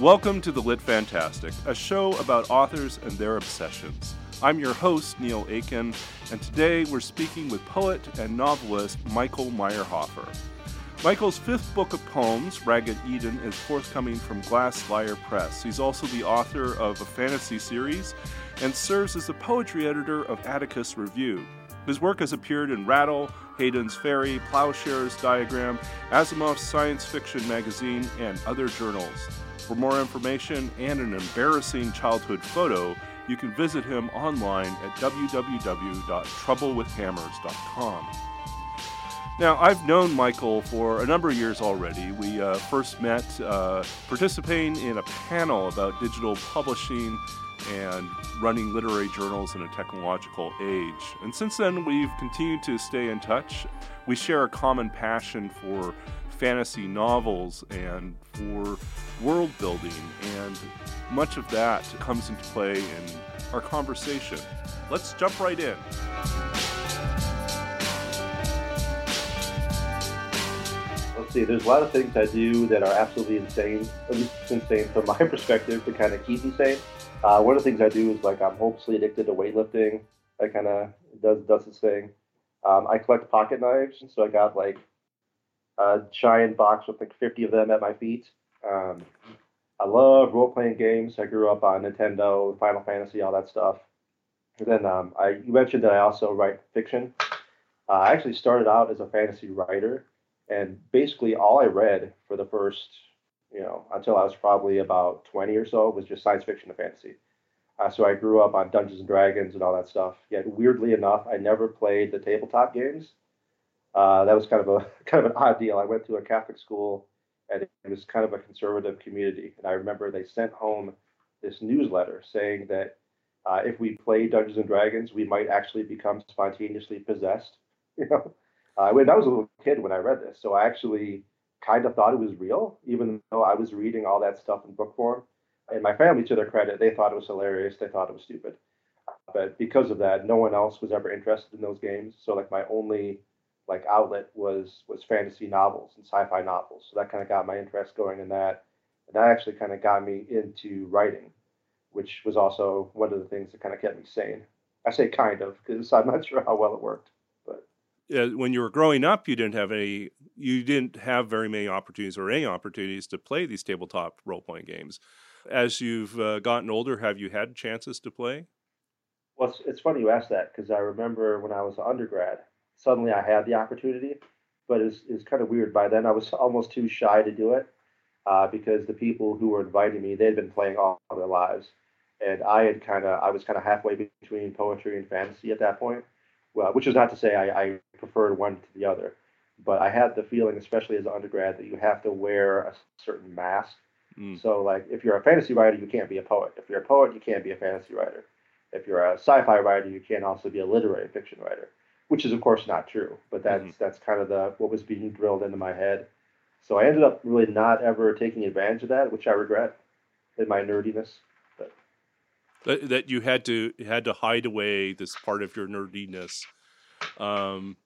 Welcome to The Lit Fantastic, a show about authors and their obsessions. I'm your host, Neil Aiken, and today we're speaking with poet and novelist Michael Meyerhofer. Michael's fifth book of poems, Ragged Eden, is forthcoming from Glass Lyre Press. He's also the author of a fantasy series and serves as the poetry editor of Atticus Review. His work has appeared in Rattle, Hayden's Ferry, Ploughshares Diagram, Asimov's Science Fiction magazine, and other journals. For more information and an embarrassing childhood photo, you can visit him online at www.troublewithhammers.com. Now, I've known Michael for a number of years already. We uh, first met uh, participating in a panel about digital publishing and running literary journals in a technological age. And since then, we've continued to stay in touch. We share a common passion for fantasy novels and for world building, and much of that comes into play in our conversation. Let's jump right in. Let's see, there's a lot of things I do that are absolutely insane, at least insane from my perspective to kind of keep insane. Uh, one of the things I do is like I'm hopelessly addicted to weightlifting. I kind of does does this thing. Um, I collect pocket knives, so I got like a giant box with like 50 of them at my feet. Um, I love role playing games. I grew up on Nintendo, Final Fantasy, all that stuff. And then um, I you mentioned that I also write fiction. Uh, I actually started out as a fantasy writer and basically all I read for the first, you know, until I was probably about 20 or so was just science fiction and fantasy. Uh, so I grew up on Dungeons and Dragons and all that stuff. Yet weirdly enough, I never played the tabletop games. Uh, that was kind of a kind of an odd deal. I went to a Catholic school, and it was kind of a conservative community. And I remember they sent home this newsletter saying that uh, if we play Dungeons and Dragons, we might actually become spontaneously possessed. You know, uh, when I was a little kid when I read this, so I actually kind of thought it was real, even though I was reading all that stuff in book form. And my family, to their credit, they thought it was hilarious. They thought it was stupid. But because of that, no one else was ever interested in those games. So like my only like outlet was was fantasy novels and sci-fi novels. So that kind of got my interest going in that. And that actually kind of got me into writing, which was also one of the things that kind of kept me sane. I say kind of because I'm not sure how well it worked uh, when you were growing up, you didn't have any, you didn't have very many opportunities or any opportunities to play these tabletop role playing games. As you've uh, gotten older, have you had chances to play? Well, it's, it's funny you ask that because I remember when I was an undergrad, suddenly I had the opportunity, but it's it's kind of weird. By then, I was almost too shy to do it uh, because the people who were inviting me, they'd been playing all their lives, and I had kind of, I was kind of halfway between poetry and fantasy at that point well, which is not to say I, I preferred one to the other, but I had the feeling, especially as an undergrad, that you have to wear a certain mask. Mm. So, like, if you're a fantasy writer, you can't be a poet. If you're a poet, you can't be a fantasy writer. If you're a sci-fi writer, you can't also be a literary fiction writer, which is, of course, not true. But that's mm that's kind of the what was being drilled into my head. So I ended up really not ever taking advantage of that, which I regret in my nerdiness that, that you had to had to hide away this part of your nerdiness um,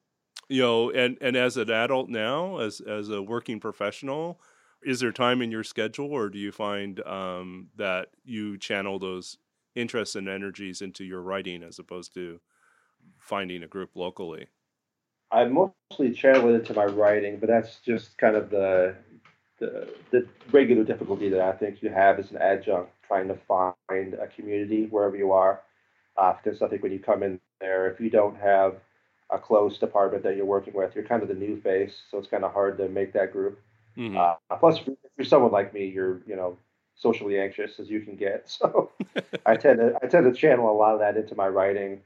you know and and as an adult now as as a working professional is there time in your schedule or do you find um, that you channel those interests and energies into your writing as opposed to finding a group locally i mostly channel it into my writing but that's just kind of the the, the regular difficulty that i think you have as an adjunct trying to find a community wherever you are. Uh, because I think when you come in there, if you don't have a close department that you're working with, you're kind of the new face, so it's kind of hard to make that group. Mm-hmm. Uh, plus, if you're someone like me, you're you know socially anxious as you can get, so I tend to I tend to channel a lot of that into my writing,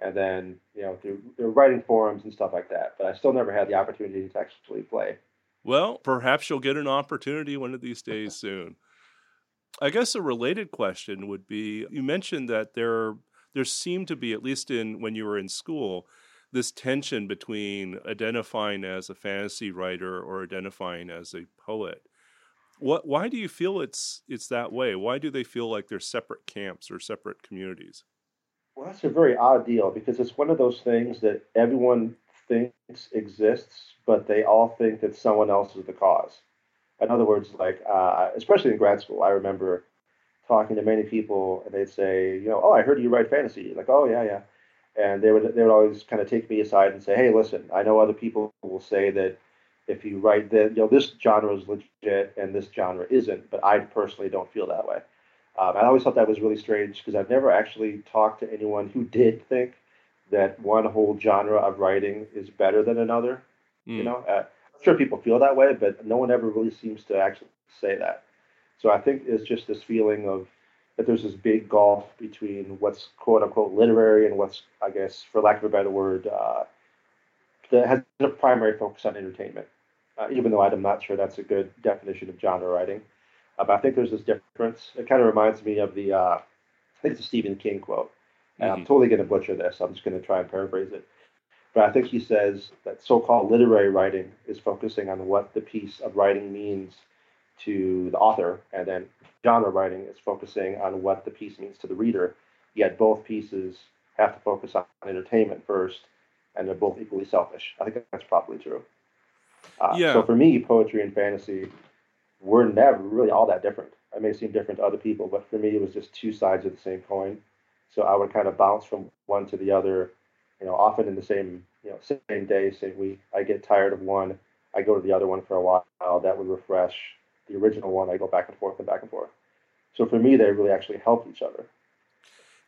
and then you know through, through writing forums and stuff like that. But I still never had the opportunity to actually play. Well, perhaps you'll get an opportunity one of these days soon. I guess a related question would be you mentioned that there there seemed to be at least in when you were in school this tension between identifying as a fantasy writer or identifying as a poet. What why do you feel it's it's that way? Why do they feel like they're separate camps or separate communities? Well, that's a very odd deal because it's one of those things that everyone thinks exists, but they all think that someone else is the cause. In other words, like uh, especially in grad school, I remember talking to many people, and they'd say, you know, oh, I heard you write fantasy. Like, oh yeah, yeah. And they would they would always kind of take me aside and say, hey, listen, I know other people will say that if you write that, you know, this genre is legit and this genre isn't, but I personally don't feel that way. Um, I always thought that was really strange because I've never actually talked to anyone who did think that one whole genre of writing is better than another. Mm. You know, uh, I'm sure people feel that way, but no one ever really seems to actually say that. So I think it's just this feeling of that there's this big gulf between what's quote unquote literary and what's, I guess, for lack of a better word, uh, that has a primary focus on entertainment. Uh, even though I'm not sure that's a good definition of genre writing. Uh, but I think there's this difference. It kind of reminds me of the, uh, I think it's a Stephen King quote. And mm-hmm. I'm totally going to butcher this. I'm just going to try and paraphrase it. But I think he says that so called literary writing is focusing on what the piece of writing means to the author, and then genre writing is focusing on what the piece means to the reader. Yet both pieces have to focus on entertainment first, and they're both equally selfish. I think that's probably true. Uh, yeah. So for me, poetry and fantasy were never really all that different. I may seem different to other people, but for me, it was just two sides of the same coin. So I would kind of bounce from one to the other, you know, often in the same, you know, same day, same week. I get tired of one, I go to the other one for a while. That would refresh the original one. I go back and forth and back and forth. So for me, they really actually help each other.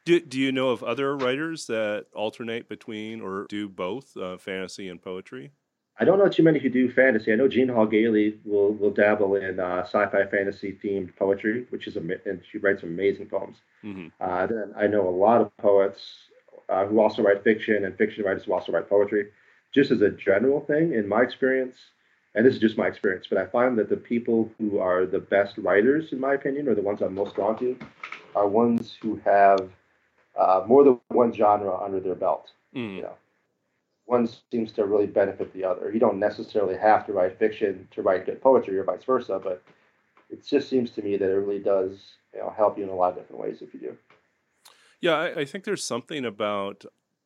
Do, do you know of other writers that alternate between or do both uh, fantasy and poetry? I don't know too many who do fantasy. I know Jeannine Hall Gailey will will dabble in uh, sci-fi fantasy themed poetry, which is a and she writes amazing poems. Mm-hmm. Uh, then I know a lot of poets uh, who also write fiction and fiction writers who also write poetry. Just as a general thing, in my experience, and this is just my experience, but I find that the people who are the best writers, in my opinion, or the ones I'm most drawn to, are ones who have uh, more than one genre under their belt. Mm. You know, one seems to really benefit the other. You don't necessarily have to write fiction to write good poetry, or vice versa, but it just seems to me that it really does you know, help you in a lot of different ways if you do. Yeah, I, I think there's something about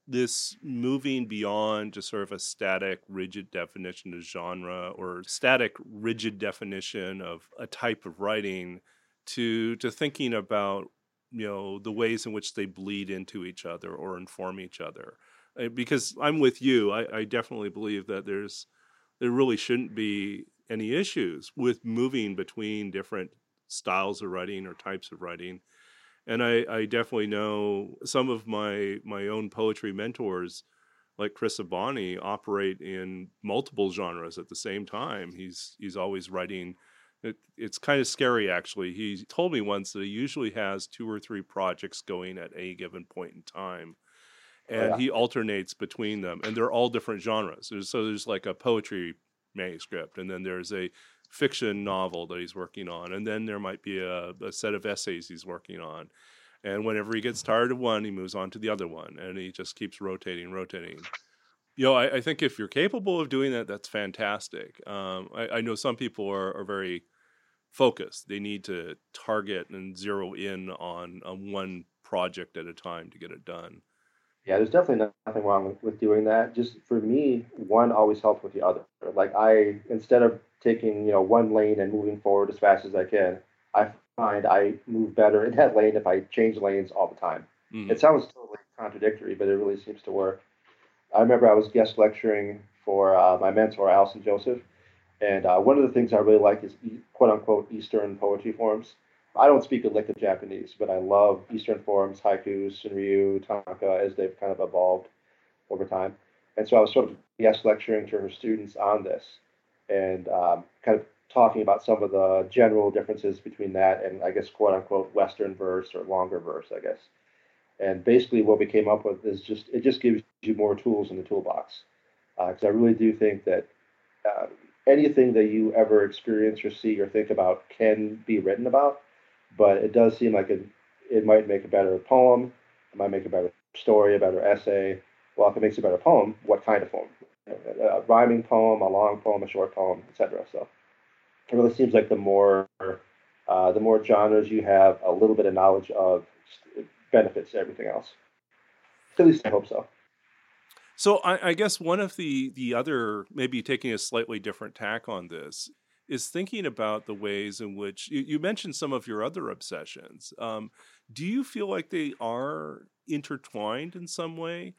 this moving beyond just sort of a static, rigid definition of genre or static, rigid definition of a type of writing to to thinking about you know the ways in which they bleed into each other or inform each other. Uh, because i'm with you I, I definitely believe that there's there really shouldn't be any issues with moving between different styles of writing or types of writing and I, I definitely know some of my my own poetry mentors like Chris Abani operate in multiple genres at the same time. He's he's always writing. It, it's kind of scary, actually. He told me once that he usually has two or three projects going at a given point in time, oh, and oh, yeah. he alternates between them, and they're all different genres. So there's like a poetry manuscript, and then there's a fiction novel that he's working on, and then there might be a, a set of essays he's working on. And whenever he gets tired of one, he moves on to the other one, and he just keeps rotating, rotating. You know, I, I think if you're capable of doing that, that's fantastic. Um, I, I, know some people are, are very focused; they need to target and zero in on, on one project at a time to get it done. Yeah, there's definitely nothing wrong with, with doing that. Just for me, one always helps with the other. Like I, instead of taking you know one lane and moving forward as fast as I can, I find I move better in that lane if I change lanes all the time. Mm. It sounds totally contradictory, but it really seems to work. I remember I was guest lecturing for uh, my mentor Allison Joseph, and uh, one of the things I really like is quote unquote Eastern poetry forms. I don't speak a lick of Japanese, but I love Eastern forms, haiku, senryu, tanka, as they've kind of evolved over time. And so I was sort of guest lecturing to her students on this and um, kind of talking about some of the general differences between that and I guess quote unquote Western verse or longer verse, I guess. And basically, what we came up with is just it just gives you more tools in the toolbox. Because uh, I really do think that uh, anything that you ever experience or see or think about can be written about, but it does seem like it, it might make a better poem, it might make a better story, a better essay. Well, if it makes a better poem, what kind of poem? Rhyming poem, a long poem, a short poem, etc. So it really seems like the more uh, the more genres you have, a little bit of knowledge of benefits everything else. At least I hope so. So I, I, guess one of the the other maybe taking a slightly different tack on this is thinking about the ways in which you, you mentioned some of your other obsessions. Um, do you feel like they are intertwined in some way?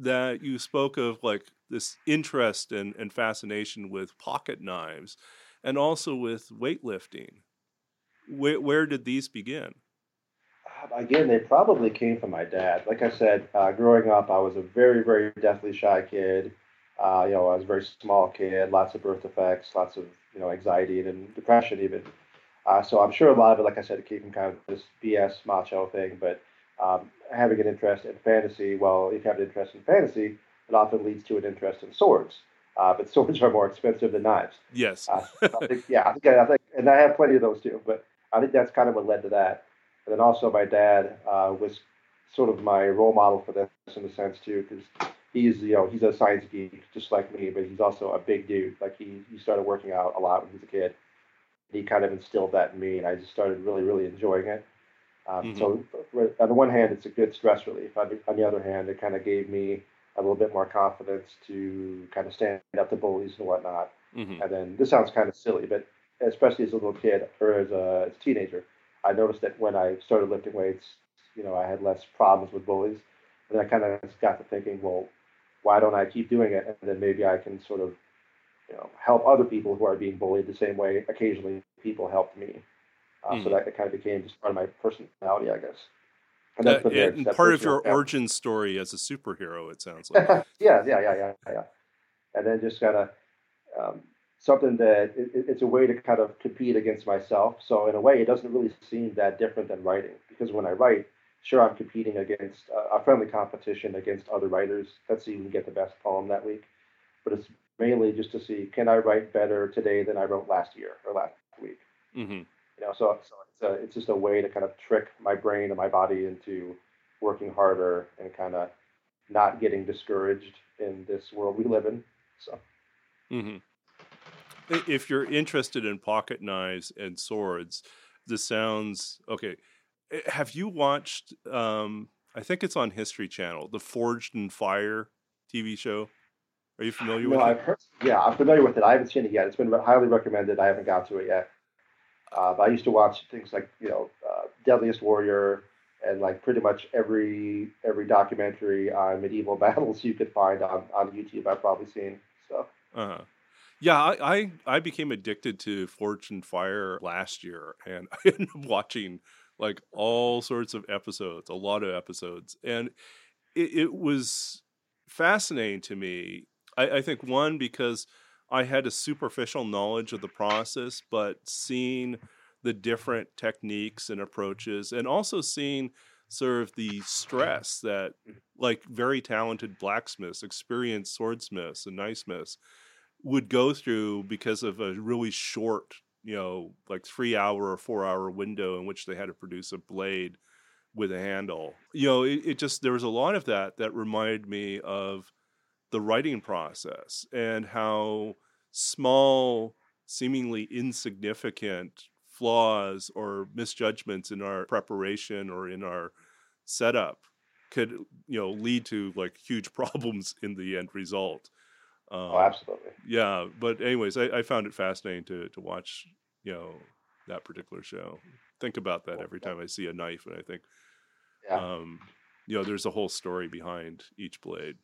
That you spoke of like this interest and, and fascination with pocket knives and also with weightlifting. Where, where did these begin? Uh, again, they probably came from my dad. Like I said, uh, growing up, I was a very, very deathly shy kid. Uh, you know, I was a very small kid, lots of birth defects, lots of you know anxiety and depression even. Uh, so I'm sure a lot of it, like I said, it came from kind of this BS macho thing. But um, having an interest in fantasy, well, if you have an interest in fantasy, it often leads to an interest in swords. Uh, but swords are more expensive than knives. Yes. uh, I think, yeah, I think, I think, and I have plenty of those too. But I think that's kind of what led to that. And then also, my dad uh, was sort of my role model for this in a sense too, because he's you know he's a science geek just like me, but he's also a big dude. Like he he started working out a lot when he was a kid. He kind of instilled that in me, and I just started really really enjoying it. Um, mm-hmm. So on the one hand, it's a good stress relief. On the, on the other hand, it kind of gave me a little bit more confidence to kind of stand up to bullies and whatnot. Mm-hmm. And then this sounds kind of silly, but especially as a little kid or as a, as a teenager, I noticed that when I started lifting weights, you know, I had less problems with bullies. And then I kind of got to thinking, well, why don't I keep doing it? And then maybe I can sort of, you know, help other people who are being bullied the same way occasionally people helped me. Uh, mm. So that it kind of became just part of my personality, I guess. And, uh, and part of your origin story as a superhero, it sounds like. yeah, yeah, yeah, yeah, yeah. And then just kind of um, something that it, it's a way to kind of compete against myself. So in a way, it doesn't really seem that different than writing because when I write, sure, I'm competing against a friendly competition against other writers. Let's see who can get the best poem that week. But it's mainly just to see can I write better today than I wrote last year or last week. Mm-hmm. You know, so, so it's a, it's just a way to kind of trick my brain and my body into working harder and kind of not getting discouraged in this world we live in. So. Mm-hmm. If you're interested in pocket knives and swords, this sounds okay. Eh, have you watched? Um, I think it's on History Channel, the Forged in Fire TV show. Are you familiar no, with I've it? Heard, yeah, I'm familiar with it. I haven't seen it yet. It's been highly recommended. I haven't got to it yet. Uh, but I used to watch things like you know uh, Deadliest Warrior and like pretty much every every documentary on medieval battles you could find on, on YouTube. I've probably seen so. Uh-huh. Yeah, I, I, I became addicted to Forged in Fire last year, and I ended up watching like all sorts of episodes, a lot of episodes, and it, it was fascinating to me. I, I think one because I had a superficial knowledge of the process, but seeing the different techniques and approaches, and also seeing sort of the stress that like very talented blacksmiths, experienced swordsmiths and knifesmiths would go through because of a really short you know, like three hour or four hour window in which they had to produce a blade with a handle. You know, it, it, just, there was a lot of that that reminded me of the writing process and how small, seemingly insignificant flaws or misjudgments in our preparation or in our setup could, you know, lead to like huge problems in the end result. Oh, um, oh, absolutely. Yeah, but anyways, I, I, found it fascinating to to watch, you know, that particular show. Think about that every time I see a knife, and I think, yeah. um, you know, there's a whole story behind each blade.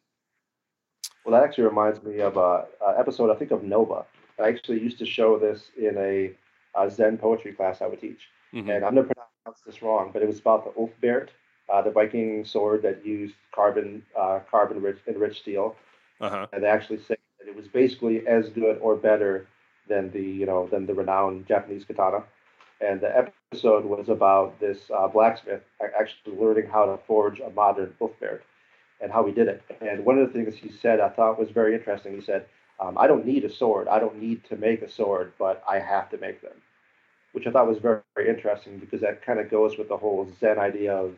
Well, that actually reminds me of a, a episode I think of Nova. I actually used to show this in a, a Zen poetry class I would teach, mm-hmm. and I'm gonna pronounce this wrong, but it was about the Ulfberht, uh, the Viking sword that used carbon uh, carbon rich enriched steel uh-huh. and they actually say that it was basically as good or better than the you know than the renowned Japanese katana. And the episode was about this uh, blacksmith actually learning how to forge a modern Ulfberht and how he did it. And one of the things he said I thought was very interesting. He said, um, "I don't need a sword. I don't need to make a sword, but I have to make them." Which I thought was very, very interesting because that kind of goes with the whole Zen idea of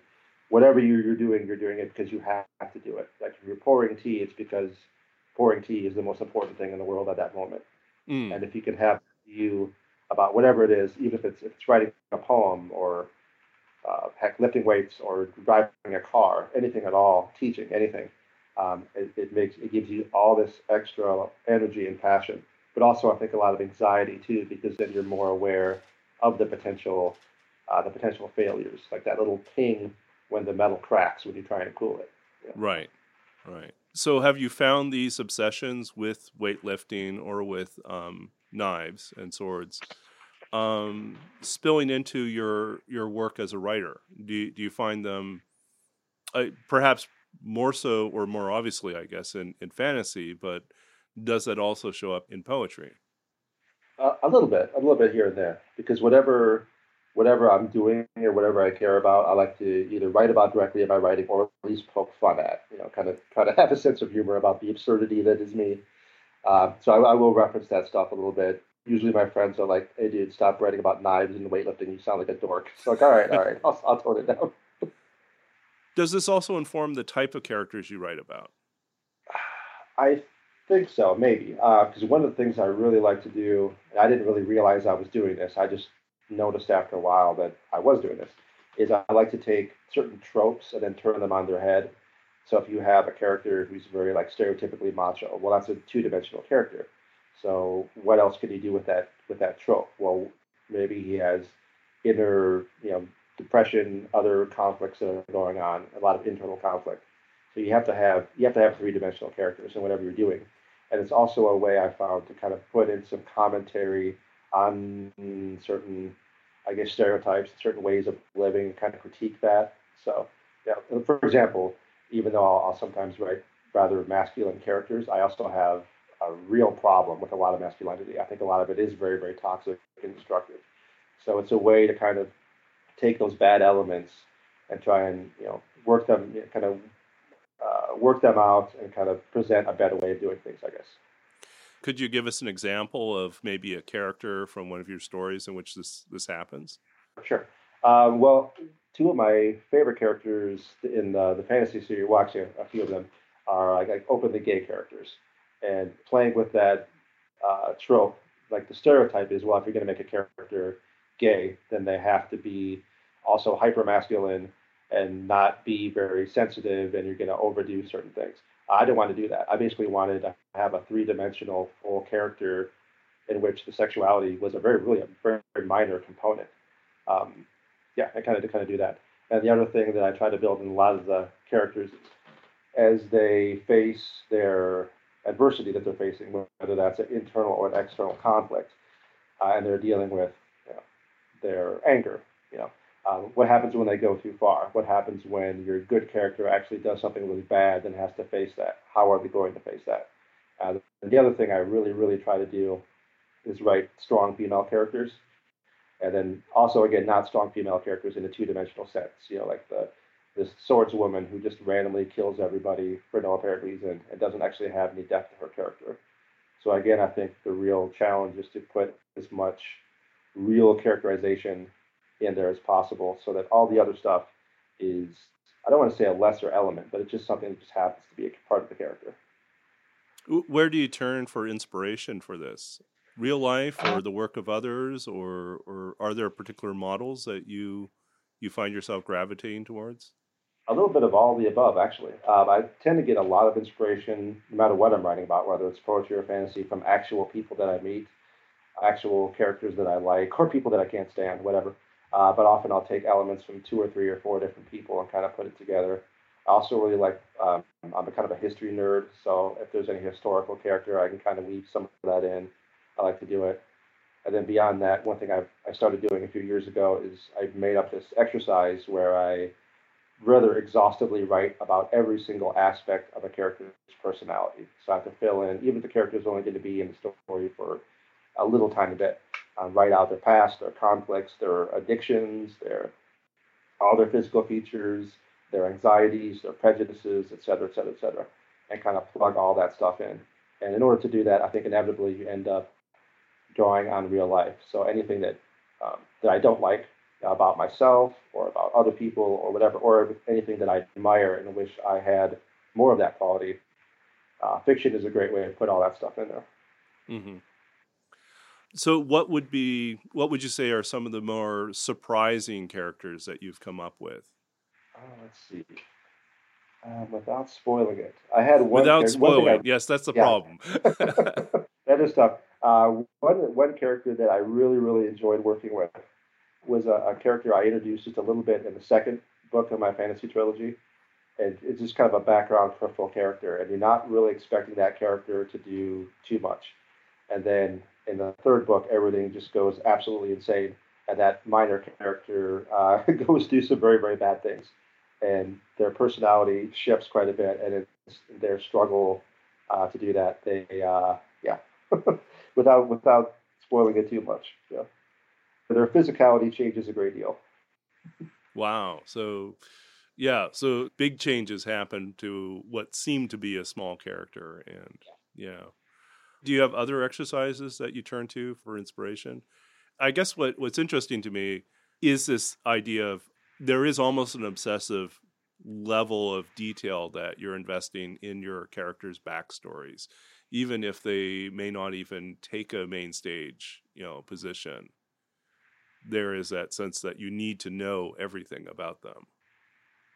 whatever you're doing, you're doing it because you have to do it. Like if you're pouring tea, it's because pouring tea is the most important thing in the world at that moment. Mm. And if you can have you about whatever it is, even if it's if it's writing a poem or uh, heck, lifting weights or driving a car, anything at all, teaching anything, um, it, it, makes it gives you all this extra energy and passion but also I think a lot of anxiety too, because then you're more aware of the potential, uh, the potential failures, like that little ping when the metal cracks when you're trying to cool it. Yeah. Right, right. So, have you found these obsessions with weightlifting or with um, knives and swords um, spilling into your your work as a writer? Do do you find them uh, perhaps more so or more obviously, I guess, in, in fantasy, but does that also show up in poetry? Uh, a little bit, a little bit here and there, because whatever whatever I'm doing or whatever I care about, I like to either write about directly in my writing or at least poke fun at. You know, kind of kind of have a sense of humor about the absurdity that is me. Uh, so I, I, will reference that stuff a little bit. Usually, my friends are like, "Hey, dude, stop writing about knives and weightlifting. You sound like a dork." So like, all right, all right, I'll, I'll tone it down. Does this also inform the type of characters you write about? I think so, maybe. Because uh, one of the things I really like to do, and I didn't really realize I was doing this. I just noticed after a while that I was doing this. Is I like to take certain tropes and then turn them on their head. So if you have a character who's very like stereotypically macho, well, that's a two-dimensional character. So what else could he do with that with that trope? Well, maybe he has inner, you know, depression, other conflicts that are going on, a lot of internal conflict. So you have to have you have to have three-dimensional characters in whatever you're doing, and it's also a way I found to kind of put in some commentary on certain, I guess, stereotypes, certain ways of living, kind of critique that. So, yeah, for example, even though I'll, I'll sometimes write rather masculine characters, I also have a real problem with a lot of masculinity. I think a lot of it is very, very toxic and destructive. So it's a way to kind of take those bad elements and try and you know work them, kind of uh, work them out, and kind of present a better way of doing things. I guess. Could you give us an example of maybe a character from one of your stories in which this this happens? Sure. Um, well, two of my favorite characters in the, the fantasy series, well, actually, a few of them are like, like openly gay characters, and playing with that uh, trope. Like the stereotype is, well, if you're going to make a character gay, then they have to be also hyper masculine and not be very sensitive, and you're going to overdo certain things. I didn't want to do that. I basically wanted to have a three dimensional full character in which the sexuality was a very, really a very, very minor component. Um, yeah, I kind of to kind of do that. And the other thing that I try to build in a lot of the characters, as they face their adversity that they're facing, whether that's an internal or an external conflict, uh, and they're dealing with you know, their anger, you know, um, what happens when they go too far? What happens when your good character actually does something really bad and has to face that? How are they going to face that? Uh, the other thing I really, really try to do is write strong female characters, and then also again not strong female characters in a two-dimensional sense. You know, like the this swordswoman who just randomly kills everybody for no apparent reason and doesn't actually have any depth to her character. So again, I think the real challenge is to put as much real characterization in there as possible so that all the other stuff is I don't want to say a lesser element, but it's just something that just happens to be a part of the character. Where do you turn for inspiration for this? Real life or uh, the work of others or or are there particular models that you you find yourself gravitating towards? A little bit of all the above, actually. Um, I tend to get a lot of inspiration, no matter what I'm writing about, whether it's poetry or fantasy, from actual people that I meet, actual characters that I like, or people that I can't stand, whatever. Uh, but often I'll take elements from two or three or four different people and kind of put it together. I also really like, um, I'm a kind of a history nerd, so if there's any historical character, I can kind of weave some of that in. I like to do it. And then beyond that, one thing I've, I started doing a few years ago is I've made up this exercise where I rather exhaustively write about every single aspect of a character's personality. So I have to fill in, even if the character is only going to be in the story for a little tiny bit um, write out their past, their conflicts, their addictions, their all their physical features, their anxieties, their prejudices, et cetera, et cetera, et cetera, and kind of plug all that stuff in. And in order to do that, I think inevitably you end up drawing on real life. So anything that um, that I don't like about myself or about other people or whatever, or anything that I admire and wish I had more of that quality, uh, fiction is a great way to put all that stuff in there. Mm-hmm. So, what would be what would you say are some of the more surprising characters that you've come up with? Oh, let's see. Um, without spoiling it, I had one. Without spoiling, I, yes, that's the yeah. problem. that is tough. Uh, one one character that I really really enjoyed working with was a, a, character I introduced just a little bit in the second book of my fantasy trilogy, and it's just kind of a background peripheral character, and you're not really expecting that character to do too much, and then in the third book everything just goes absolutely insane, and that minor character uh, goes through some very very bad things, and their personality shifts quite a bit, and it's their struggle uh, to do that. They uh, yeah. without without spoiling it too much. Yeah. Their physicality changes a great deal. Wow. So yeah, so big changes happen to what seemed to be a small character and yeah. Do you have other exercises that you turn to for inspiration? I guess what what's interesting to me is this idea of there is almost an obsessive level of detail that you're investing in your characters' backstories even if they may not even take a main stage, you know, position. There is that sense that you need to know everything about them.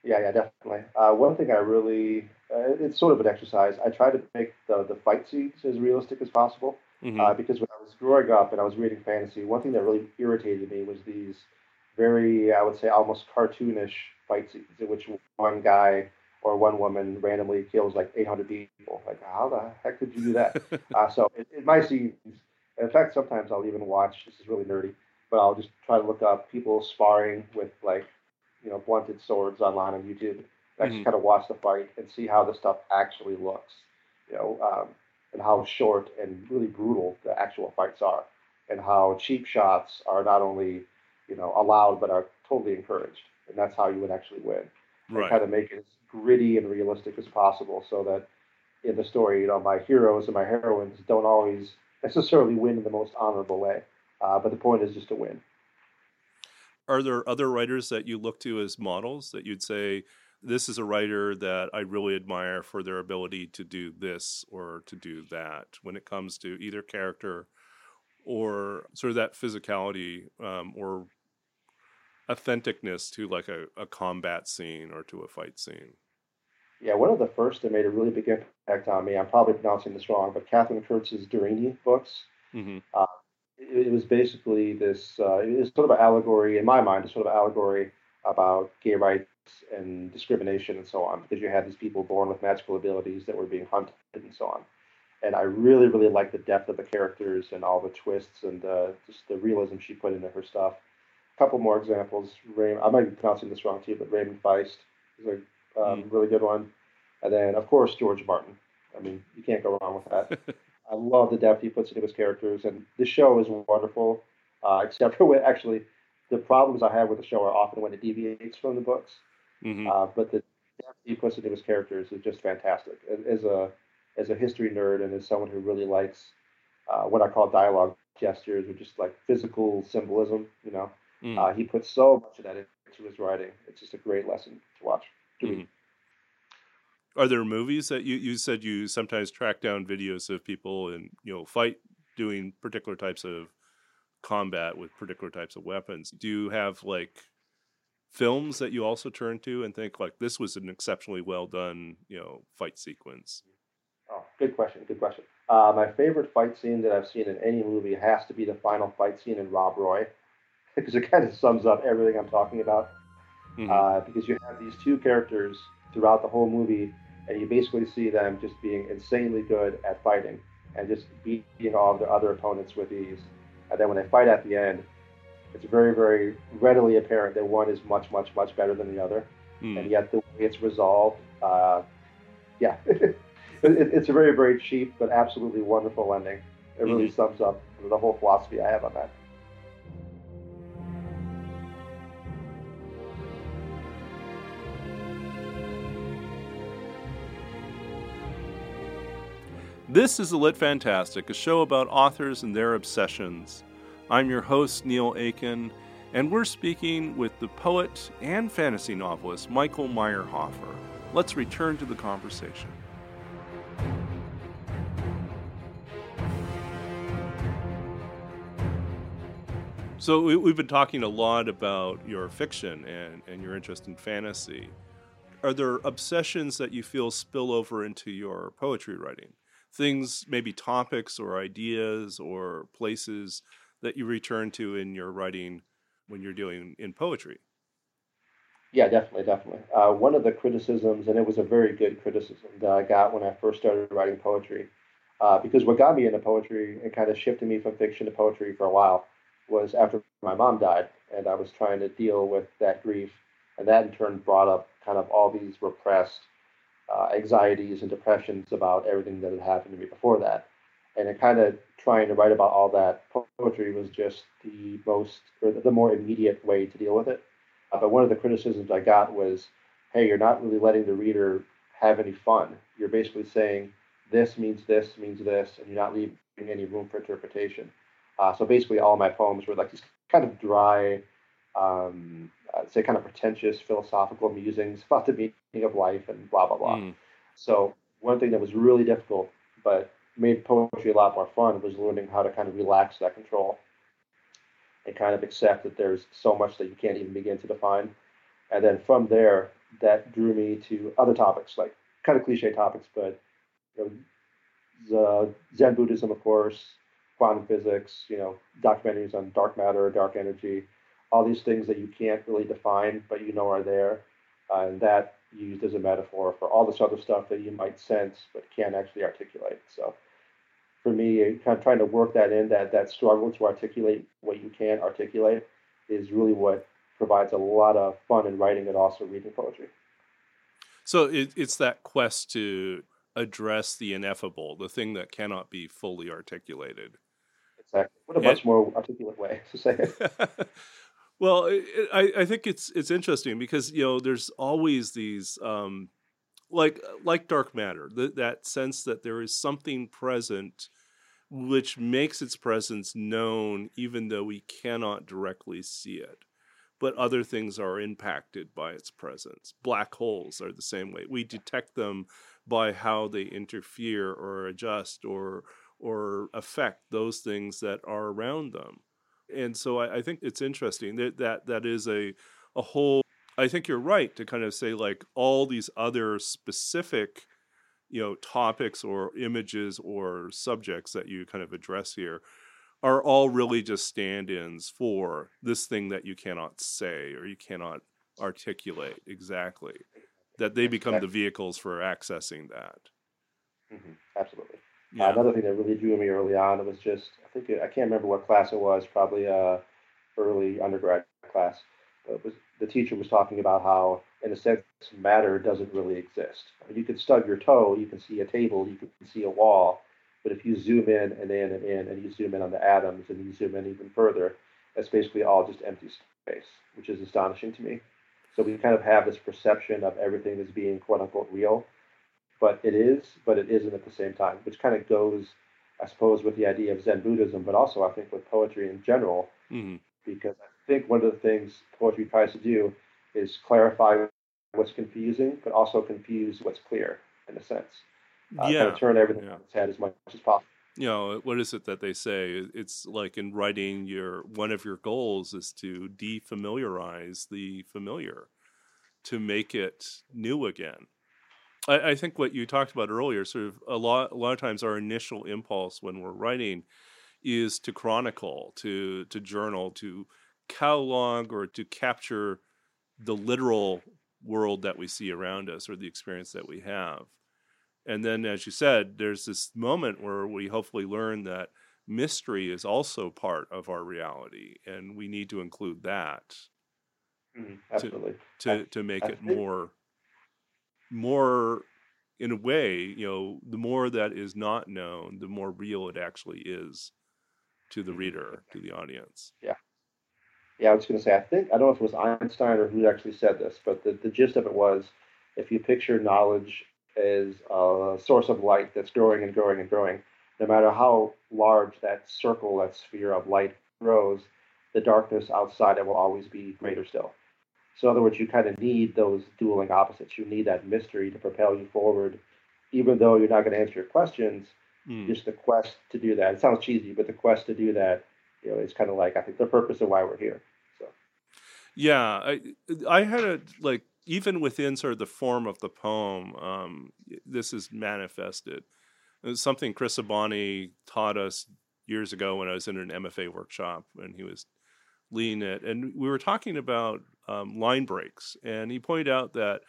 Yeah, yeah, definitely. Uh, one thing I really, uh, it's sort of an exercise. I try to make the, the fight scenes as realistic as possible. Mm-hmm. Uh, because when I was growing up and I was reading fantasy, one thing that really irritated me was these very, I would say, almost cartoonish fight scenes in which one guy or one woman randomly kills like 800 people. Like, how the heck did you do that? uh, so it, it might seem, in fact, sometimes I'll even watch, this is really nerdy, but I'll just try to look up people sparring with like, you know, blunted swords online on YouTube. I mm-hmm. just kind of watch the fight and see how the stuff actually looks, you know, um, and how short and really brutal the actual fights are, and how cheap shots are not only, you know, allowed but are totally encouraged, and that's how you would actually win. Right. Kind of make it as gritty and realistic as possible so that in the story, you know, my heroes and my heroines don't always necessarily win in the most honorable way. Uh, but the point is just to win. Are there other writers that you look to as models that you'd say, this is a writer that I really admire for their ability to do this or to do that when it comes to either character or sort of that physicality um, or authenticness to like a, a combat scene or to a fight scene? Yeah, one of the first that made a really big impact on me, I'm probably pronouncing this wrong, but Katherine Kurtz's Deryni books. Mm-hmm. Uh, it, it, was basically this, uh, it was sort of an allegory, in my mind, a sort of allegory about gay rights and discrimination and so on, because you had these people born with magical abilities that were being hunted and so on. And I really, really like the depth of the characters and all the twists and uh, just the realism she put into her stuff couple more examples. Ray, I might be pronouncing this wrong too, but Raymond Feist is a um, mm. really good one. And then, of course, George Martin. I mean, you can't go wrong with that. I love the depth he puts into his characters, and the show is wonderful. Uh, except for when actually the problems I have with the show are often when it deviates from the books. Mm-hmm. Uh, but the depth he puts into his characters is just fantastic. As a as a history nerd and as someone who really likes uh, what I call dialogue gestures or just like physical symbolism, you know, Mm. Uh, he puts so much of that into his writing. It's just a great lesson to watch. Mm. Are there movies that you, you said you sometimes track down videos of people and you know fight doing particular types of combat with particular types of weapons? Do you have like films that you also turn to and think like this was an exceptionally well done you know fight sequence? Oh, good question. Good question. Uh, my favorite fight scene that I've seen in any movie has to be the final fight scene in Rob Roy because it kind of sums up everything I'm talking about. Mm-hmm. Uh, because you have these two characters throughout the whole movie, and you basically see them just being insanely good at fighting and just beating all of their other opponents with ease. And then when they fight at the end, it's very, very readily apparent that one is much, much, much better than the other. Mm. And yet the way it's resolved, uh, yeah, it, it's a very, very cheap but absolutely wonderful ending. It really mm-hmm. sums up the whole philosophy I have on that. This is The Lit Fantastic, a show about authors and their obsessions. I'm your host, Neil Aiken, and we're speaking with the poet and fantasy novelist Michael Meyerhofer. Let's return to the conversation. So, we, have been talking a lot about your fiction and, and your interest in fantasy. Are there obsessions that you feel spill over into your poetry writing? Things, maybe topics or ideas or places that you return to in your writing when you're doing in poetry. Yeah, definitely, definitely. Uh, one of the criticisms, and it was a very good criticism that I got when I first started writing poetry, uh, because what got me into poetry and kind of shifted me from fiction to poetry for a while was after my mom died, and I was trying to deal with that grief, and that in turn brought up kind of all these repressed uh, anxieties and depressions about everything that had happened to me before that. And it kind of trying to write about all that poetry was just the most, or the more immediate way to deal with it. Uh, but one of the criticisms I got was, hey, you're not really letting the reader have any fun. You're basically saying this means this means this, and you're not leaving any room for interpretation. Uh, so basically, all my poems were like these kind of dry, um, I'd say kind of pretentious philosophical musings about the meaning of life and blah blah blah. Mm. So one thing that was really difficult, but made poetry a lot more fun, was learning how to kind of relax that control and kind of accept that there's so much that you can't even begin to define. And then from there, that drew me to other topics, like kind of cliche topics, but you know, Zen Buddhism, of course, quantum physics, you know, documentaries on dark matter, dark energy, all these things that you can't really define, but you know are there. Uh, and that used as a metaphor for all this other stuff that you might sense but can't actually articulate. So for me, kind of trying to work that in, that that struggle to articulate what you can't articulate is really what provides a lot of fun in writing and also reading poetry. So it, it's that quest to address the ineffable, the thing that cannot be fully articulated. Exactly. What a and, much more articulate way to say it. well, I, I think it's it's interesting because you know there's always these um, like like dark matter, th- that sense that there is something present which makes its presence known even though we cannot directly see it. But other things are impacted by its presence. Black holes are the same way. We detect them by how they interfere or adjust or or affect those things that are around them. And so I, I think it's interesting that, that that is a a whole I think you're right to kind of say like all these other specific, you know, topics or images or subjects that you kind of address here are all really just stand-ins for this thing that you cannot say or you cannot articulate exactly. That they become the vehicles for accessing that. Mm-hmm. Absolutely. Yeah. Uh, another thing that really drew me early on it was just I think I can't remember what class it was, probably a early undergrad class. It was the teacher was talking about how, in a sense, matter doesn't really exist. I mean, you can stub your toe, you can see a table, you can see a wall, but if you zoom in and in and in, and you zoom in on the atoms and you zoom in even further, that's basically all just empty space, which is astonishing to me. So we kind of have this perception of everything as being quote unquote real, but it is, but it isn't at the same time, which kind of goes, I suppose, with the idea of Zen Buddhism, but also I think with poetry in general, mm-hmm. because I think one of the things poetry tries to do is clarify what's confusing, but also confuse what's clear in a sense. Uh, yeah. Kind of turn everything yeah. on its head as much as possible. You know, what is it that they say? It's like in writing, your one of your goals is to defamiliarize the familiar, to make it new again. I, I think what you talked about earlier, sort of a lot, a lot of times, our initial impulse when we're writing is to chronicle, to to journal, to catalog or to capture the literal world that we see around us or the experience that we have. And then, as you said, there's this moment where we hopefully learn that mystery is also part of our reality, and we need to include that mm, absolutely to to, to make I it think... more more in a way you know the more that is not known the more real it actually is to the mm-hmm. reader to the audience yeah yeah, I was going to say, I think, I don't know if it was Einstein or who actually said this, but the, the gist of it was if you picture knowledge as a source of light that's growing and growing and growing, no matter how large that circle, that sphere of light grows, the darkness outside it will always be greater still. So, in other words, you kind of need those dueling opposites. You need that mystery to propel you forward, even though you're not going to answer your questions. Mm. Just the quest to do that. It sounds cheesy, but the quest to do that you know, it's kind of like I think the purpose of why we're here. So, yeah, I I had a like even within sort of the form of the poem, um, this is manifested. It's something Chris Abani taught us years ago when I was in an MFA workshop and he was leading it. And we were talking about um, line breaks. And he pointed out that,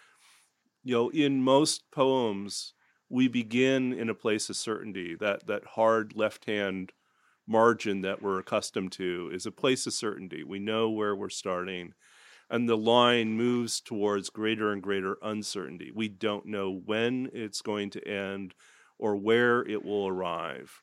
you know, in most poems, we begin in a place of certainty. That, that hard left hand margin that we're accustomed to is a place of certainty. We know where we're starting. And the line moves towards greater and greater uncertainty. We don't know when it's going to end or where it will arrive.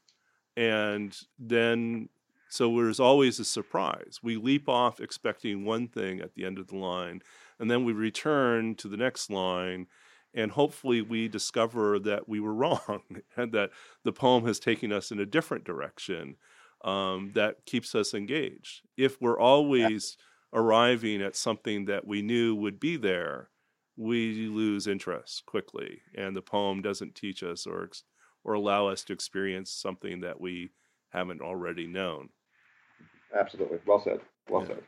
And then, so there's always a surprise. We leap off expecting one thing at the end of the line, and then we return to the next line, and hopefully we discover that we were wrong and that the poem has taken us in a different direction um, that keeps us engaged. If we're always arriving at something that we knew would be there, we lose interest quickly, and the poem doesn't teach us or or allow us to experience something that we haven't already known. Absolutely, well said. Well yeah. said.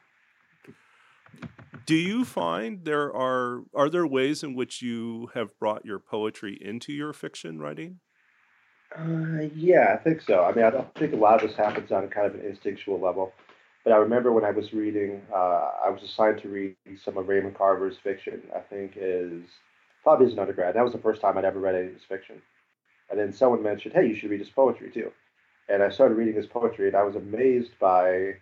Do you find there are are there ways in which you have brought your poetry into your fiction writing? Uh, yeah, I think so. I mean, I don't think a lot of this happens on kind of an instinctual level. But I remember when I was reading, uh, I was assigned to read some of Raymond Carver's fiction. I think is probably as an undergrad. That was the first time I'd ever read any of his fiction. And then someone mentioned, "Hey, you should read his poetry too." And I started reading his poetry, and I was amazed by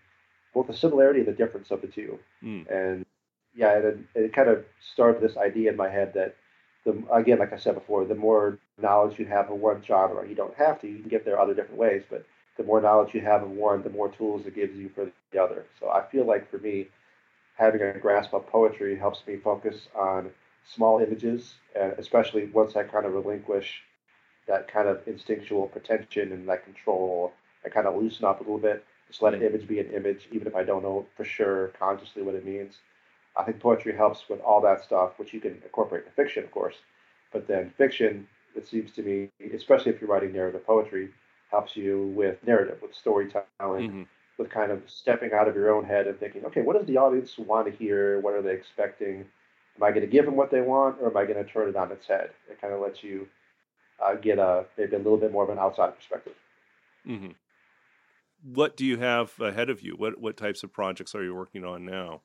both the similarity and the difference of the two. Mm. And yeah, it, it kind of started this idea in my head that the again, like I said before, the more knowledge you have of one genre, you don't have to. You can get there other different ways, but the more knowledge you have of one, the more tools it gives you for the other. So I feel like for me, having a grasp of poetry helps me focus on small images, and especially once I kind of relinquish that kind of instinctual pretension and that control, I kind of loosen up a little bit. Just let an image be an image, even if I don't know for sure consciously what it means. I think poetry helps with all that stuff, which you can incorporate in fiction, of course. But then fiction, it seems to me, especially if you're writing narrative poetry, helps you with narrative, with storytelling, mm-hmm. with kind of stepping out of your own head and thinking, okay, what does the audience want to hear? What are they expecting? Am I going to give them what they want, or am I going to turn it on its head? It kind of lets you uh, get a maybe a little bit more of an outside perspective. Mm-hmm. What do you have ahead of you? What what types of projects are you working on now?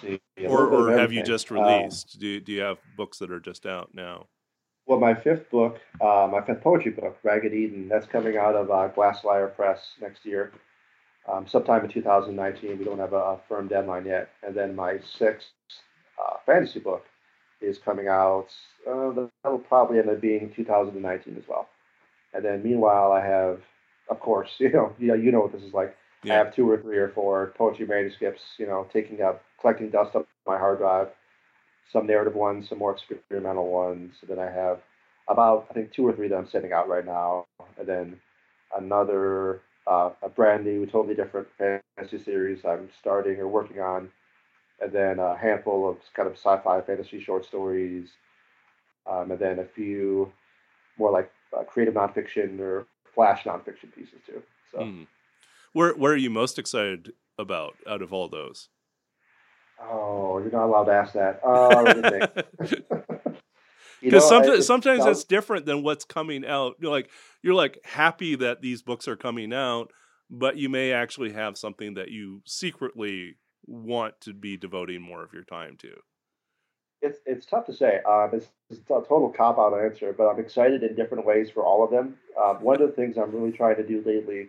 See, or or have you just um, released? Um, do do you have books that are just out now? Well, my fifth book, uh, my fifth poetry book, Ragged Eden, that's coming out of uh, Glass Lyre Press next year, um, sometime in 2019. We don't have a, a, firm deadline yet. And then my sixth uh, fantasy book is coming out. Uh, that'll probably end up being 2019 as well. And then meanwhile, I have, of course, you know, you know, you know what this is like. Yeah. I have two or three or four poetry manuscripts, you know, taking up, collecting dust up my hard drive some narrative ones, some more experimental ones. And then I have about I think two or three that I'm sending out right now, and then another uh, a brand new, totally different fantasy series I'm starting or working on, and then a handful of kind of sci-fi fantasy short stories, um, and then a few more like uh, creative nonfiction or flash nonfiction pieces too. So, mm. where where are you most excited about out of all those? Oh, you're not allowed to ask that. Uh, because sometimes sometimes that's different than what's coming out. You're like you're like happy that these books are coming out, but you may actually have something that you secretly want to be devoting more of your time to. It's it's tough to say. Um, it's, it's a total cop out answer, but I'm excited in different ways for all of them. Um, one of the things I'm really trying to do lately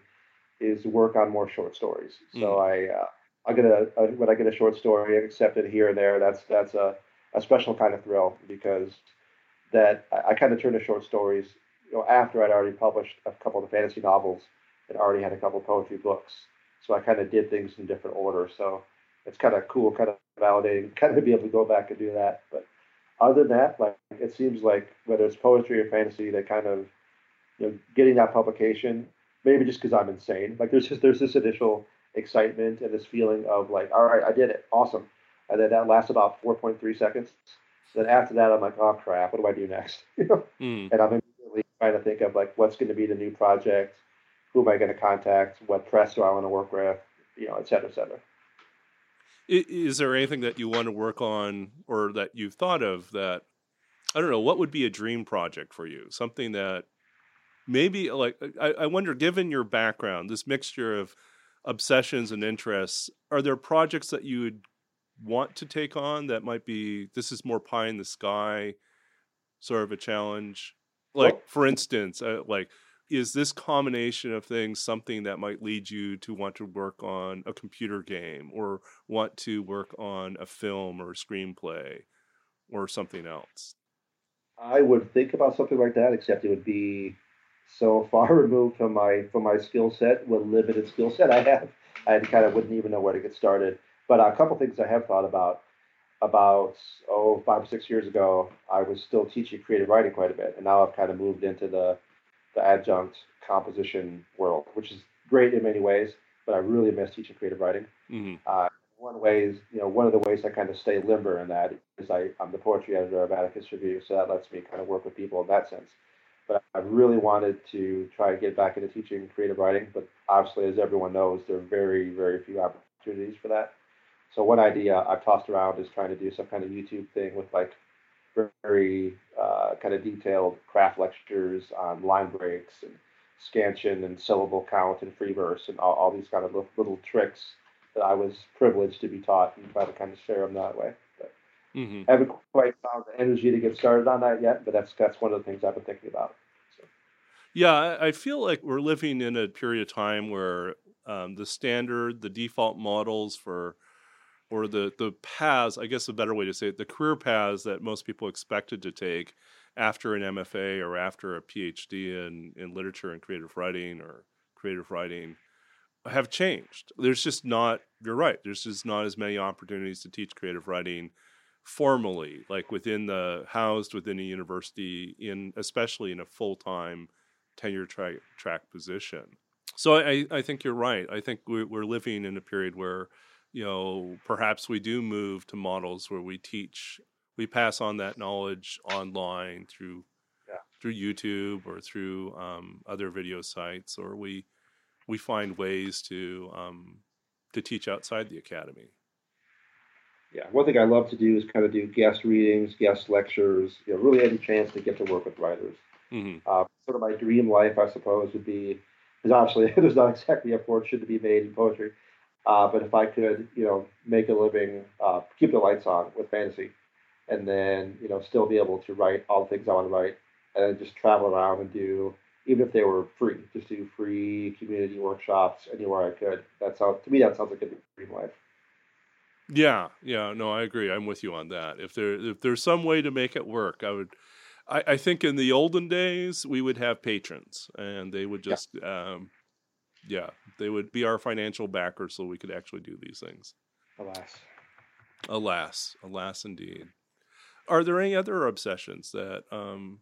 is work on more short stories. So mm. I. Uh, I get a, a, when I get a short story accepted here and there. That's that's a, a special kind of thrill because that I, I kind of turned to short stories. You know, after I'd already published a couple of the fantasy novels and already had a couple of poetry books, so I kind of did things in different order. So it's kind of cool, kind of validating, kind of be able to go back and do that. But other than that, like it seems like whether it's poetry or fantasy, they kind of you know getting that publication. Maybe just because I'm insane. Like there's just there's this initial excitement and this feeling of like, all right, I did it, awesome. And then that lasts about 4.3 seconds. Then after that, I'm like, oh crap, what do I do next? mm. And I'm immediately trying to think of like, what's going to be the new project? Who am I going to contact? What press do I want to work with? You know, et cetera, et cetera. Is there anything that you want to work on or that you've thought of that, I don't know, what would be a dream project for you? Something that maybe like I, I wonder, given your background, this mixture of obsessions and interests, are there projects that you would want to take on that might be this is more pie in the sky sort of a challenge? Like, well, for instance, uh, like is this combination of things something that might lead you to want to work on a computer game or want to work on a film or a screenplay or something else? I would think about something like that, except it would be so far removed from my from my skill set, what limited skill set I have. I kind of wouldn't even know where to get started. But a couple things I have thought about. About oh five or six years ago, I was still teaching creative writing quite a bit, and now I've kind of moved into the the adjunct composition world, which is great in many ways. But I really miss teaching creative writing. Mm-hmm. Uh, one ways, you know, one of the ways I kind of stay limber in that is I, I'm the poetry editor of Atticus Review, so that lets me kind of work with people in that sense. But I really wanted to try to get back into teaching creative writing, but obviously, as everyone knows, there are very, very few opportunities for that. So one idea I've tossed around is trying to do some kind of YouTube thing with like very uh, kind of detailed craft lectures on line breaks and scansion and syllable count and free verse and all, all these kind of little, little, tricks that I was privileged to be taught and try to kind of share them that way. But mm-hmm. I haven't quite found the energy to get started on that yet, but that's that's one of the things I've been thinking about. So. Yeah, I feel like we're living in a period of time where um, the standard, the default models for or the the paths, I guess a better way to say it, the career paths that most people expected to take after an MFA or after a PhD in, in literature and creative writing or creative writing have changed. There's just not, you're right, there's just not as many opportunities to teach creative writing formally, like within the, housed within a university, in especially in a full time tenure track, track position. So I, I think you're right. I think we're, we're living in a period where you know, perhaps we do move to models where we teach, we pass on that knowledge online through yeah. through YouTube or through um, other video sites, or we we find ways to um, to teach outside the academy. Yeah, one thing I love to do is kind of do guest readings, guest lectures. You know, really any chance to get to work with writers. Mm-hmm. Uh, sort of my dream life, I suppose, would be because obviously there's not exactly a fortune to be made in poetry. Uh, but if I could, you know, make a living, uh, keep the lights on with fantasy, and then you know still be able to write all the things I want to write, and then just travel around and do, even if they were free, just do free community workshops anywhere I could. That sounds to me that sounds like a dream life. Yeah, yeah, no, I agree. I'm with you on that. If there if there's some way to make it work, I would. I, I think in the olden days we would have patrons, and they would just yeah. um, yeah, they would be our financial backer so we could actually do these things. Alas. Alas, alas indeed. Are there any other obsessions that um,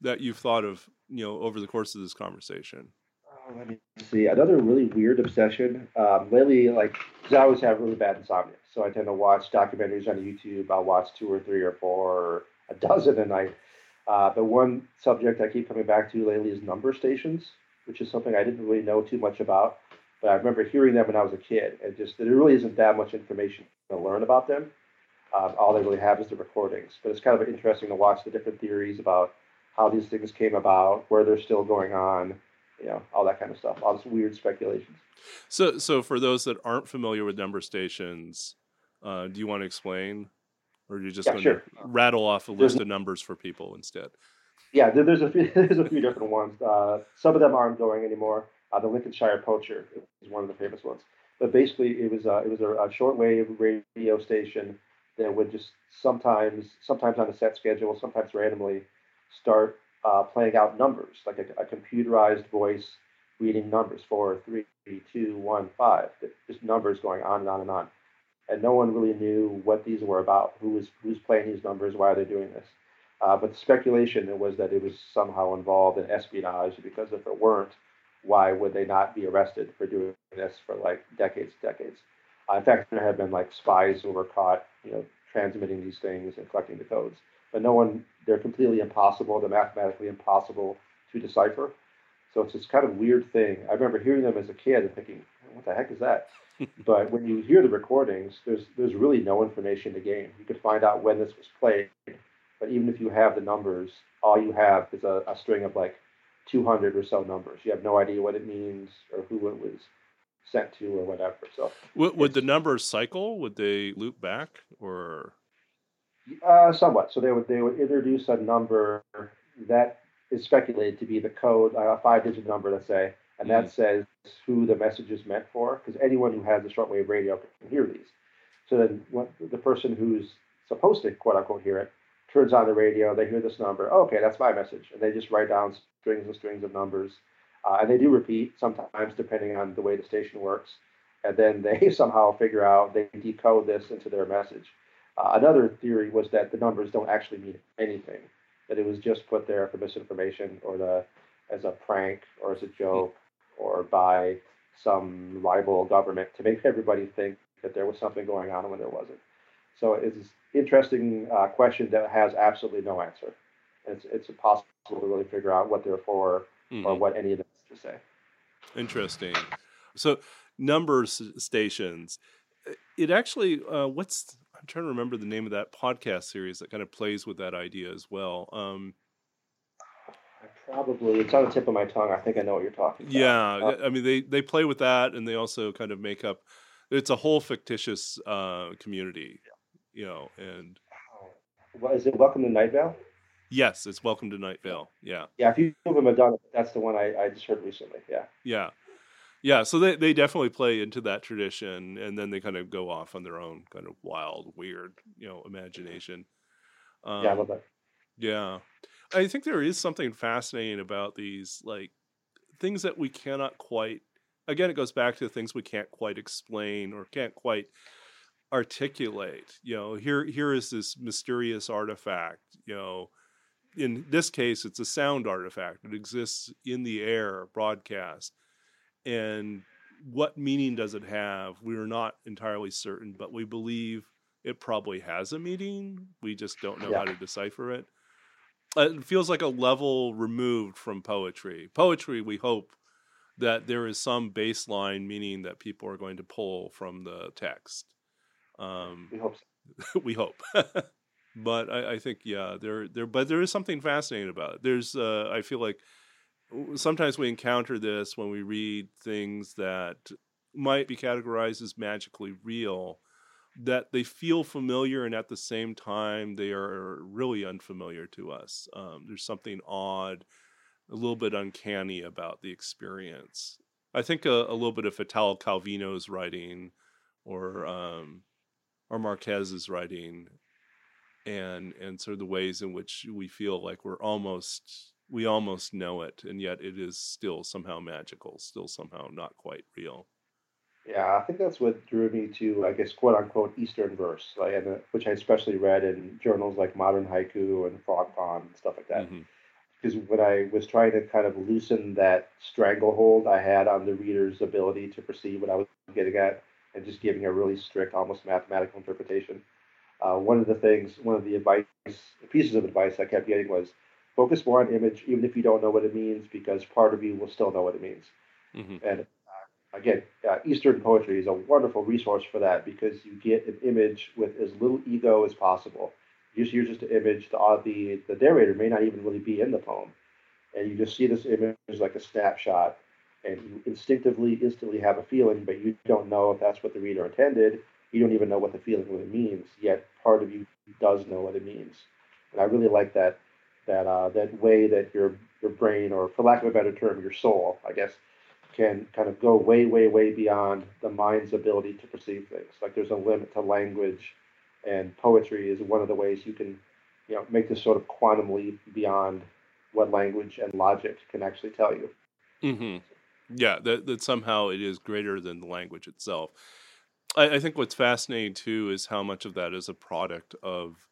that you've thought of, you know, over the course of this conversation? Uh, let me see. Another really weird obsession. Um, lately, like, because I always have really bad insomnia, so I tend to watch documentaries on YouTube. I'll watch two or three or four or a dozen a night. Uh, but one subject I keep coming back to lately is number stations which is something I didn't really know too much about. But I remember hearing them when I was a kid, and just there really isn't that much information to learn about them. Um, all they really have is the recordings. But it's kind of interesting to watch the different theories about how these things came about, where they're still going on, you know, all that kind of stuff, all this weird speculations. So, so for those that aren't familiar with number stations, uh, do you want to explain, or are you just yeah, sure. rattle off a list of numbers for people instead? Yeah, there's a few there's a few different ones. Uh, some of them aren't going anymore. Uh, the Lincolnshire Poacher is one of the famous ones. But basically, it was uh, it was a, a shortwave radio station that would just sometimes sometimes on a set schedule, sometimes randomly, start uh, playing out numbers like a, a, computerized voice reading numbers four, three, two, one, five. Just numbers going on and on and on, and no one really knew what these were about. Who was who's playing these numbers? Why are they doing this? Uh, but the speculation was that it was somehow involved in espionage because if it weren't, why would they not be arrested for doing this for like decades, decades? Uh, in fact, there have been like spies who were caught, you know, transmitting these things and collecting the codes. But no one, they're completely impossible. They're mathematically impossible to decipher. So it's this kind of weird thing. I remember hearing them as a kid and thinking, what the heck is that? but when you hear the recordings, there's there's really no information to gain. You could find out when this was played, but even if you have the numbers, all you have is a, a string of like 200 or so numbers. You have no idea what it means or who it was sent to or whatever. So would, would the numbers cycle? Would they loop back or? Uh, somewhat. So they would they would introduce a number that is speculated to be the code, a five-digit number, let's say, and mm-hmm. that says who the message is meant for, because anyone who has a shortwave radio can hear these. So then, what, the person who's supposed to quote unquote hear it turns on the radio, they hear this number. Oh, okay, that's my message, and they just write down strings and strings of numbers, uh, and they do repeat sometimes depending on the way the station works, and then they somehow figure out they decode this into their message. Uh, another theory was that the numbers don't actually mean anything; that it was just put there for misinformation or the as a prank or as a joke or by some rival government to make everybody think that there was something going on when there wasn't. So it's an interesting uh, question that has absolutely no answer. It's, it's impossible to really figure out what they're for mm-hmm. or what any of them to say. Interesting. So numbers stations. It actually, uh, what's I'm trying to remember the name of that podcast series that kind of plays with that idea as well. Um, Probably, it's on the tip of my tongue. I think I know what you're talking about. Yeah, uh, I mean they they play with that, and they also kind of make up. It's a whole fictitious uh, community, you know, and. What is it? Welcome to Night Vale. Yes, it's Welcome to Night Vale. Yeah. Yeah, a few of them have done. That's the one I, I just heard recently. Yeah. Yeah. Yeah, so they, they definitely play into that tradition and then they kind of go off on their own kind of wild, weird, you know, imagination. Um, yeah, I love that. Yeah. I think there is something fascinating about these like things that we cannot quite again it goes back to the things we can't quite explain or can't quite articulate. You know, here here is this mysterious artifact, you know, in this case it's a sound artifact. It exists in the air broadcast. And what meaning does it have? We're not entirely certain, but we believe it probably has a meaning. We just don't know yeah. how to decipher it. Uh, it feels like a level removed from poetry. Poetry, we hope that there is some baseline meaning that people are going to pull from the text. Um, we hope. So. we hope. but I, I, think yeah, there there but there is something fascinating about it. There's uh, I feel like sometimes we encounter this when we read things that might be categorized as magically real that they feel familiar and at the same time they are really unfamiliar to us. Um, there's something odd, a little bit uncanny about the experience. I think a, a little bit of Italo Calvino's writing or um, or Marquez's writing and and sort of the ways in which we feel like we're almost we almost know it and yet it is still somehow magical still somehow not quite real yeah, I think that's what drew me to, I guess, quote unquote, Eastern verse, like, and, uh, which I especially read in journals like Modern Haiku and Frogpond and stuff like that. Mm-hmm. Because when I was trying to kind of loosen that stranglehold I had on the reader's ability to perceive what I was getting at, and just giving a really strict, almost mathematical interpretation, uh, one of the things, one of the advice, pieces of advice I kept getting was focus more on image, even if you don't know what it means, because part of you will still know what it means. Mm-hmm. And again, uh, Eastern poetry is a wonderful resource for that because you get an image with as little ego as possible. You just use just an image. The, uh, the the narrator may not even really be in the poem, and you just see this image like a snapshot, and you instinctively, instantly have a feeling, but you don't know if that's what the reader intended. You don't even know what the feeling really means. Yet part of you does know what it means, and I really like that that uh, that way that your your brain, or for lack of a better term, your soul, I guess, can kind of go way, way, way beyond the mind's ability to perceive things. Like there's a limit to language, and poetry is one of the ways you can, you know, make this sort of quantum leap beyond what language and logic can actually tell you. Mm-hmm. Yeah, that that somehow it is greater than the language itself. I, I think what's fascinating too is how much of that is a product of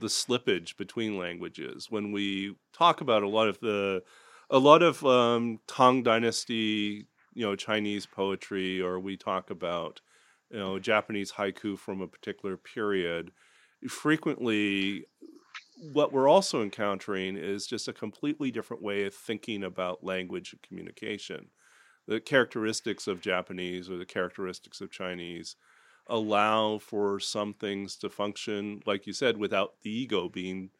the slippage between languages. When we talk about a lot of the a lot of um, Tang Dynasty, you know, Chinese poetry, or we talk about, you know, Japanese haiku from a particular period. Frequently, what we're also encountering is just a completely different way of thinking about language and communication. The characteristics of Japanese or the characteristics of Chinese allow for some things to function, like you said, without the ego being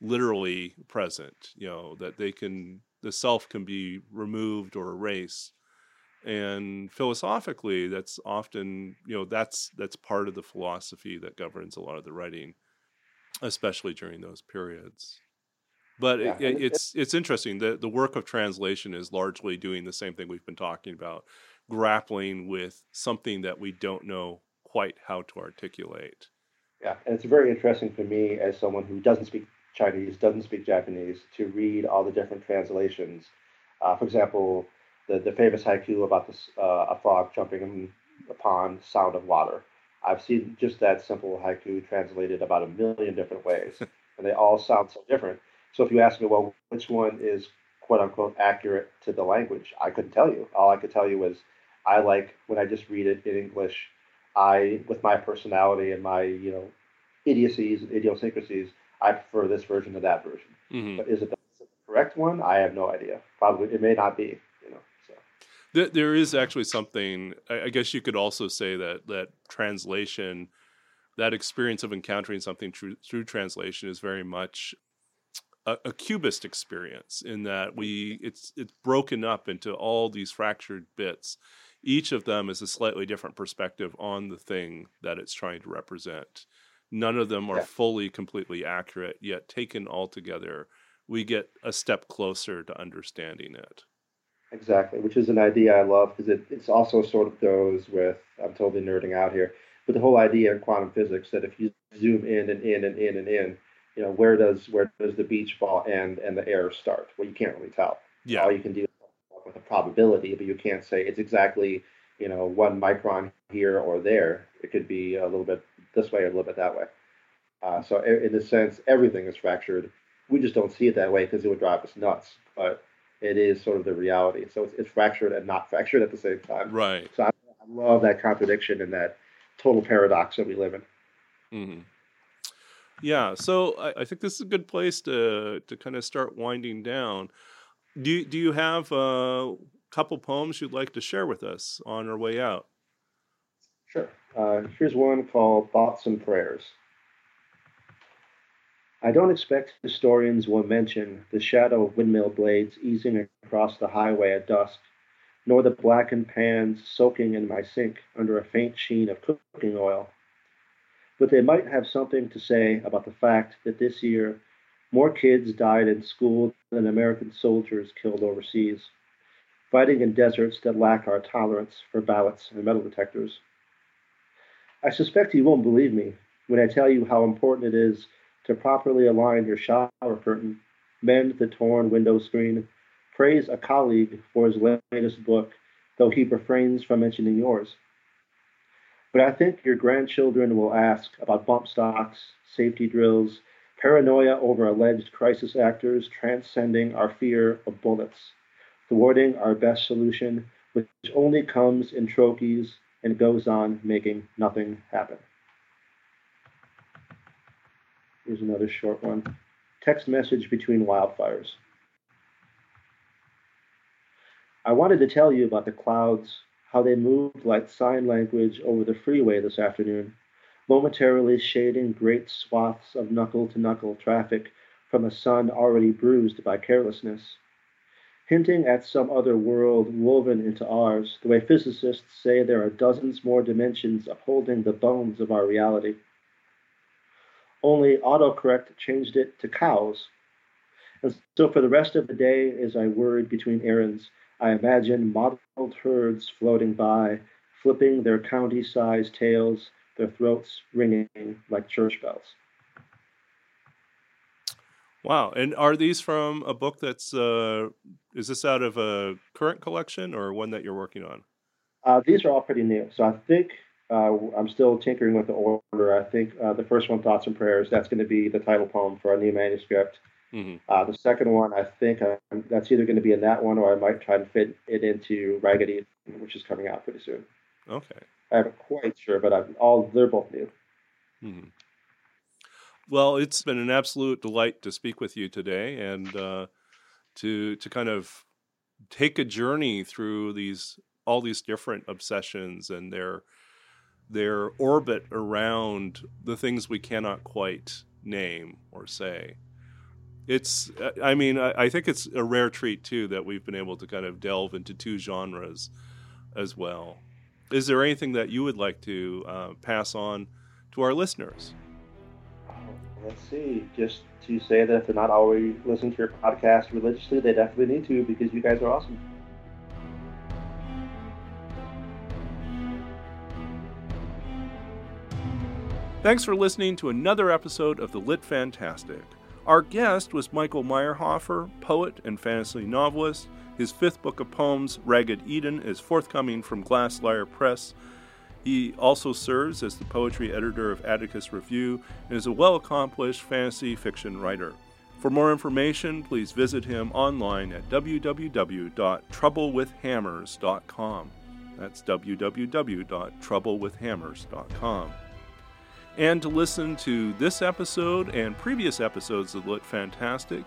literally present. You know that they can the self can be removed or erased and philosophically that's often you know that's that's part of the philosophy that governs a lot of the writing especially during those periods but yeah. it, it's it's interesting that the work of translation is largely doing the same thing we've been talking about grappling with something that we don't know quite how to articulate yeah and it's very interesting for me as someone who doesn't speak chinese doesn't speak japanese to read all the different translations uh, for example the, the famous haiku about this, uh, a frog jumping upon sound of water. I've seen just that simple haiku translated about a million different ways, and they all sound so different. So if you ask me, well, which one is quote unquote accurate to the language, I couldn't tell you. All I could tell you is I like when I just read it in English. I, with my personality and my you know idiocies and idiosyncrasies, I prefer this version to that version. Mm-hmm. But is it the correct one? I have no idea. Probably it may not be You know, so there, there is actually something. I guess you could also say that that translation, that experience of encountering something through, through translation, is very much a, a, cubist experience. In that we, it's it's broken up into all these fractured bits. Each of them is a slightly different perspective on the thing that it's trying to represent. None of them are yeah. fully, completely accurate. Yet taken all together, we get a step closer to understanding it. Exactly, which is an idea I love because it it's also sort of goes with I'm totally nerding out here, but the whole idea in quantum physics that if you zoom in and in and in and in, you know, where does where does the beach ball end and the air start? Well, you can't really tell. Yeah. All you can do is with a probability, but you can't say it's exactly you know one micron here or there. It could be a little bit this way or a little bit that way. Uh, so in a sense, everything is fractured. We just don't see it that way because it would drive us nuts. But it is sort of the reality. So it's, it's fractured and not fractured at the same time. Right. So I, I love that contradiction and that total paradox that we live in. Mm-hmm. Yeah. So I, I, think this is a good place to to kind of start winding down. Do you, do you have a couple poems you'd like to share with us on our way out? Sure. Uh, here's one called Thoughts and Prayers. I don't expect historians will mention the shadow of windmill blades easing across the highway at dusk, nor the blackened pans soaking in my sink under a faint sheen of cooking oil. But they might have something to say about the fact that this year more kids died in school than American soldiers killed overseas, fighting in deserts that lack our tolerance for ballots and metal detectors. I suspect you won't believe me when I tell you how important it is to properly align your shower curtain, mend the torn window screen, praise a colleague for his latest book, though he refrains from mentioning yours. But I think your grandchildren will ask about bump stocks, safety drills, paranoia over alleged crisis actors transcending our fear of bullets, thwarting our best solution, which only comes in trophies and goes on making nothing happen. Here's another short one. Text message between wildfires. I wanted to tell you about the clouds, how they moved like sign language over the freeway this afternoon, momentarily shading great swaths of knuckle to knuckle traffic from a sun already bruised by carelessness, hinting at some other world woven into ours, the way physicists say there are dozens more dimensions upholding the bones of our reality only autocorrect changed it to cows. And so for the rest of the day, as I worried between errands, I imagine mottled herds floating by, flipping their county sized tails, their throats ringing like church bells. Wow. And are these from a book that's, uh, is this out of a current collection or one that you're working on? Uh, these are all pretty new. So I think uh, I'm still tinkering with the order. I think uh, the first one, Thoughts and Prayers, that's going to be the title poem for our new manuscript. Mm-hmm. Uh, the second one, I think uh, that's either going to be in that one or I might try and fit it into Ragged Eden, which is coming out pretty soon. Okay. I haven't quite sure, but I'm all they're both new. Mm-hmm. Well, it's been an absolute delight to speak with you today and uh, to to kind of take a journey through these all these different obsessions and their their orbit around the things we cannot quite name or say. It's i mean I, think it's a rare treat too that we've been able to kind of delve into two genres as well. Is there anything that you would like to uh, pass on to our listeners? Let's see. Just to say that if they're not already listening to your podcast religiously they definitely need to because you guys are awesome. Thanks for listening to another episode of The Lit Fantastic. Our guest was Michael Meyerhofer, poet and fantasy novelist. His fifth book of poems, Ragged Eden, is forthcoming from Glass Lyre Press. He also serves as the poetry editor of Atticus Review and is a well accomplished fantasy fiction writer. For more information, please visit him online at www.troublewithhammers.com. That's www.troublewithhammers.com. And to listen to this episode and previous episodes of Lit Fantastic,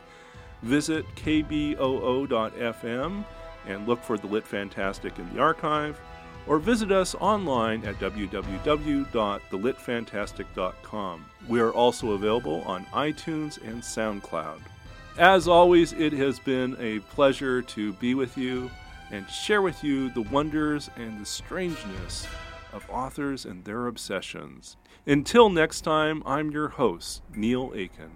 visit kboo.fm and look for the Lit Fantastic in the archive, or visit us online at www.thelitfantastic.com. We are also available on iTunes and SoundCloud. As always, it has been a pleasure to be with you and share with you the wonders and the strangeness of authors and their obsessions. Until next time, I'm your host, Neil Aitken.